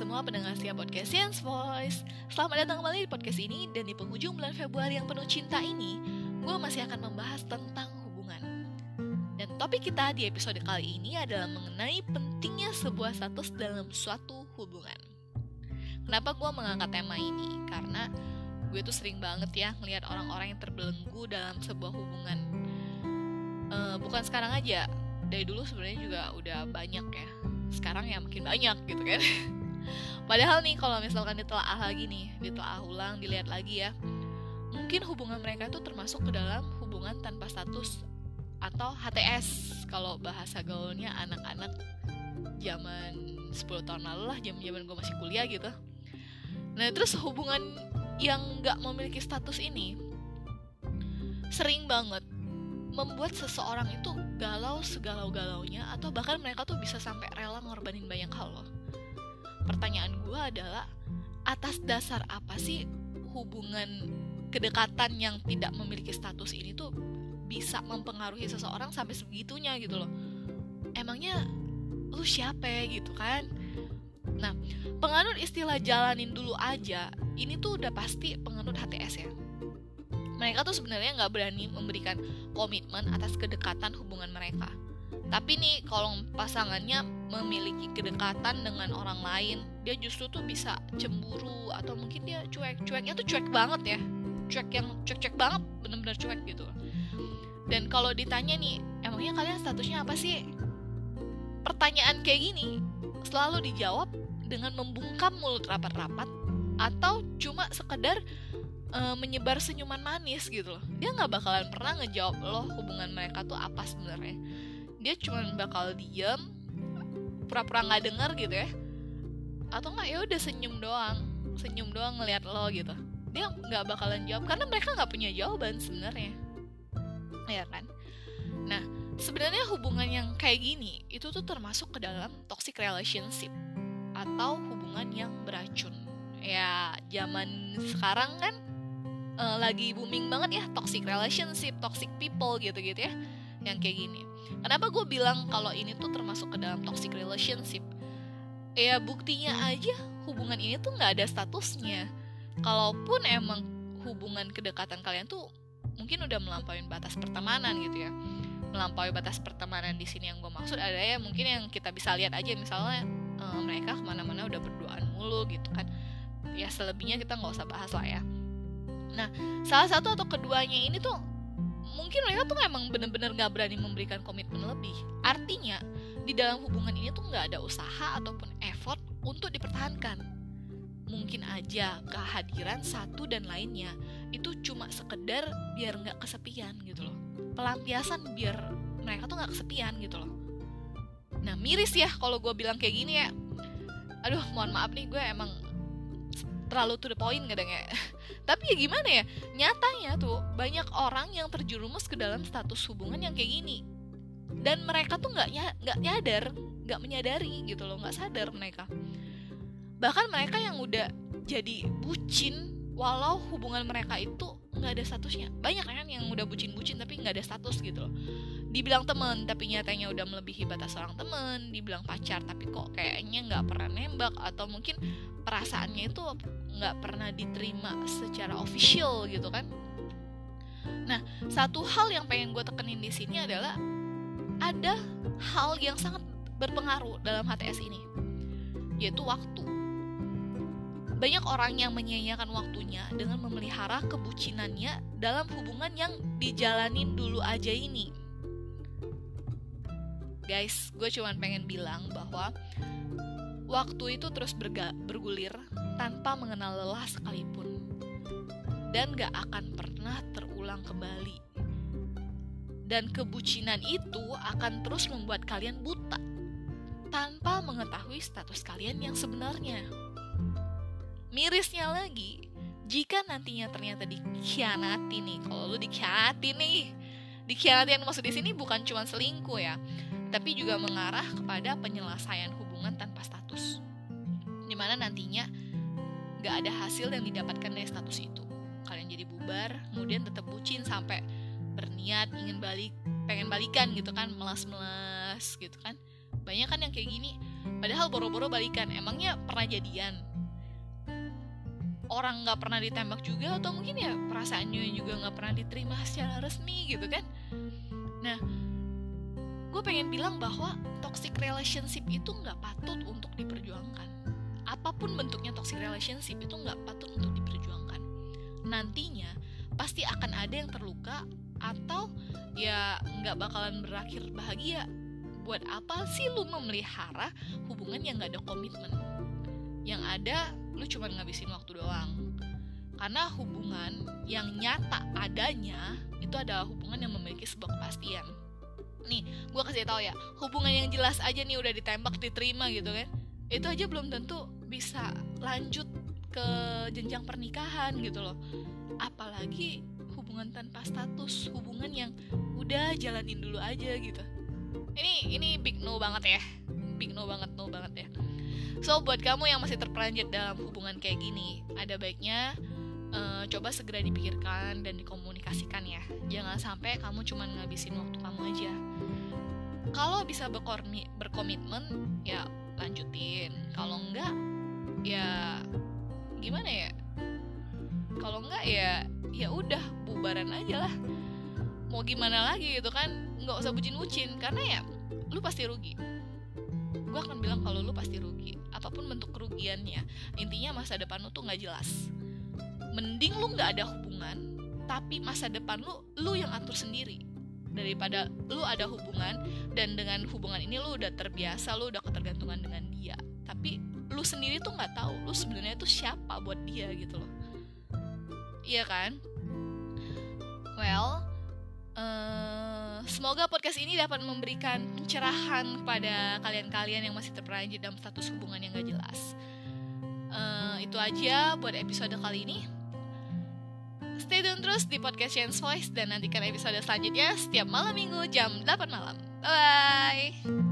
semua pendengar setia podcast Science Voice. Selamat datang kembali di podcast ini Dan di penghujung bulan Februari yang penuh cinta ini Gue masih akan membahas tentang hubungan. Dan topik kita di episode kali ini adalah mengenai pentingnya sebuah status dalam suatu hubungan. Kenapa gue mengangkat tema ini? Karena gue tuh sering banget ya ngelihat orang-orang yang terbelenggu dalam sebuah hubungan. Uh, Bukan sekarang aja, dari dulu sebenarnya juga udah banyak ya. Sekarang ya makin banyak gitu kan padahal nih kalau misalkan ditelaah lagi nih ditelaah ulang dilihat lagi ya mungkin hubungan mereka itu termasuk ke dalam hubungan tanpa status atau HTS kalau bahasa gaulnya anak-anak zaman 10 tahun lalu lah jam zaman gue masih kuliah gitu nah terus hubungan yang nggak memiliki status ini sering banget membuat seseorang itu galau segalau-galaunya atau bahkan mereka tuh bisa sampai rela ngorbanin banyak hal loh. Pertanyaan gue adalah atas dasar apa sih hubungan kedekatan yang tidak memiliki status ini tuh bisa mempengaruhi seseorang sampai sebegitunya gitu loh. Emangnya lu siapa ya gitu kan? Nah, penganut istilah jalanin dulu aja, ini tuh udah pasti penganut HTS ya mereka tuh sebenarnya nggak berani memberikan komitmen atas kedekatan hubungan mereka. Tapi nih kalau pasangannya memiliki kedekatan dengan orang lain, dia justru tuh bisa cemburu atau mungkin dia cuek. Cueknya tuh cuek banget ya. Cuek yang cuek-cuek banget, bener-bener cuek gitu. Dan kalau ditanya nih, emangnya kalian statusnya apa sih? Pertanyaan kayak gini selalu dijawab dengan membungkam mulut rapat-rapat atau cuma sekedar uh, menyebar senyuman manis gitu loh dia nggak bakalan pernah ngejawab lo hubungan mereka tuh apa sebenarnya dia cuma bakal diem pura-pura nggak denger gitu ya. Atau nggak ya udah senyum doang senyum doang ngeliat lo gitu. Dia nggak bakalan jawab karena mereka nggak punya jawaban sebenarnya. Ya kan? Nah sebenarnya hubungan yang kayak gini itu tuh termasuk ke dalam toxic relationship atau hubungan yang beracun. Ya zaman sekarang kan uh, lagi booming banget ya toxic relationship, toxic people gitu-gitu ya, yang kayak gini. Kenapa gue bilang kalau ini tuh termasuk ke dalam toxic relationship? Ya buktinya aja hubungan ini tuh nggak ada statusnya. Kalaupun emang hubungan kedekatan kalian tuh mungkin udah melampaui batas pertemanan gitu ya melampaui batas pertemanan di sini yang gue maksud ada ya mungkin yang kita bisa lihat aja misalnya uh, mereka ke mana-mana udah berduaan mulu gitu kan ya selebihnya kita nggak usah bahas lah ya Nah, salah satu atau keduanya ini tuh mungkin mereka tuh emang bener-bener gak berani memberikan komitmen lebih. Artinya, di dalam hubungan ini tuh gak ada usaha ataupun effort untuk dipertahankan. Mungkin aja kehadiran satu dan lainnya itu cuma sekedar biar gak kesepian gitu loh. Pelampiasan biar mereka tuh gak kesepian gitu loh. Nah miris ya kalau gue bilang kayak gini ya. Aduh mohon maaf nih gue emang terlalu to the point kadang ya tapi ya gimana ya nyatanya tuh banyak orang yang terjerumus ke dalam status hubungan yang kayak gini. Dan mereka tuh nggak nggak nyadar nggak menyadari gitu loh nggak sadar mereka. Bahkan mereka yang udah jadi bucin walau hubungan mereka itu nggak ada statusnya. Banyak kan yang udah bucin-bucin tapi nggak ada status gitu loh. Dibilang temen tapi nyatanya udah melebihi batas seorang temen. Dibilang pacar tapi kok kayaknya nggak pernah nembak. Atau mungkin perasaannya itu nggak pernah diterima secara official gitu kan. Nah satu hal yang pengen gue tekenin di sini adalah ada hal yang sangat berpengaruh dalam HTS ini yaitu waktu banyak orang yang menyia-nyiakan waktunya dengan memelihara kebucinannya dalam hubungan yang dijalanin dulu aja ini. Guys, gue cuma pengen bilang bahwa waktu itu terus bergulir tanpa mengenal lelah sekalipun. Dan gak akan pernah terulang kembali. Dan kebucinan itu akan terus membuat kalian buta tanpa mengetahui status kalian yang sebenarnya. Mirisnya lagi, jika nantinya ternyata dikhianati nih, kalau lu dikhianati nih, dikhianati yang maksud di sini bukan cuma selingkuh ya, tapi juga mengarah kepada penyelesaian hubungan tanpa status. Di mana nantinya gak ada hasil yang didapatkan dari status itu. Kalian jadi bubar, kemudian tetap bucin sampai berniat ingin balik, pengen balikan gitu kan, melas-melas gitu kan. Banyak kan yang kayak gini, padahal boro-boro balikan emangnya pernah jadian orang nggak pernah ditembak juga atau mungkin ya perasaannya juga nggak pernah diterima secara resmi gitu kan. Nah gue pengen bilang bahwa toxic relationship itu nggak patut untuk diperjuangkan. Apa pun bentuknya toxic relationship itu nggak patut untuk diperjuangkan. Nantinya pasti akan ada yang terluka atau ya nggak bakalan berakhir bahagia. Buat apa sih lu memelihara hubungan yang nggak ada komitmen? Yang ada lu cuma ngabisin waktu doang. Karena hubungan yang nyata adanya itu adalah hubungan yang memiliki sebuah kepastian. Nih gue kasih tau ya hubungan yang jelas aja nih udah ditembak diterima gitu kan. Itu aja belum tentu bisa lanjut ke jenjang pernikahan gitu loh. Apalagi hubungan tanpa status hubungan yang udah jalanin dulu aja gitu. Ini ini big no banget ya. Big no banget no banget ya so buat kamu yang masih terperanjat dalam hubungan kayak gini ada baiknya uh, coba segera dipikirkan dan dikomunikasikan ya. Jangan sampai kamu cuma ngabisin waktu kamu aja. Kalau bisa berkomitmen ya lanjutin. Kalau enggak ya gimana ya? Kalau enggak ya ya udah bubaran aja lah. Mau gimana lagi gitu kan nggak usah bucin-bucin. Karena ya lu pasti rugi gue akan bilang kalau lu pasti rugi. Apa pun bentuk kerugiannya intinya masa depan lu tuh nggak jelas. Mending lu nggak ada hubungan tapi masa depan lu lu yang atur sendiri. Daripada lu ada hubungan dan dengan hubungan ini lu udah terbiasa lu udah ketergantungan dengan dia. Tapi lu sendiri tuh nggak tahu lu sebenarnya tuh siapa buat dia gitu loh. Iya kan? Well uh, semoga podcast ini dapat memberikan pencerahan kepada kalian-kalian yang masih terperanjat dalam status hubungan yang gak jelas uh, itu aja buat episode kali ini Stay tune terus di podcast Chance Voice dan nantikan episode selanjutnya setiap malam minggu jam 8 malam. Bye-bye!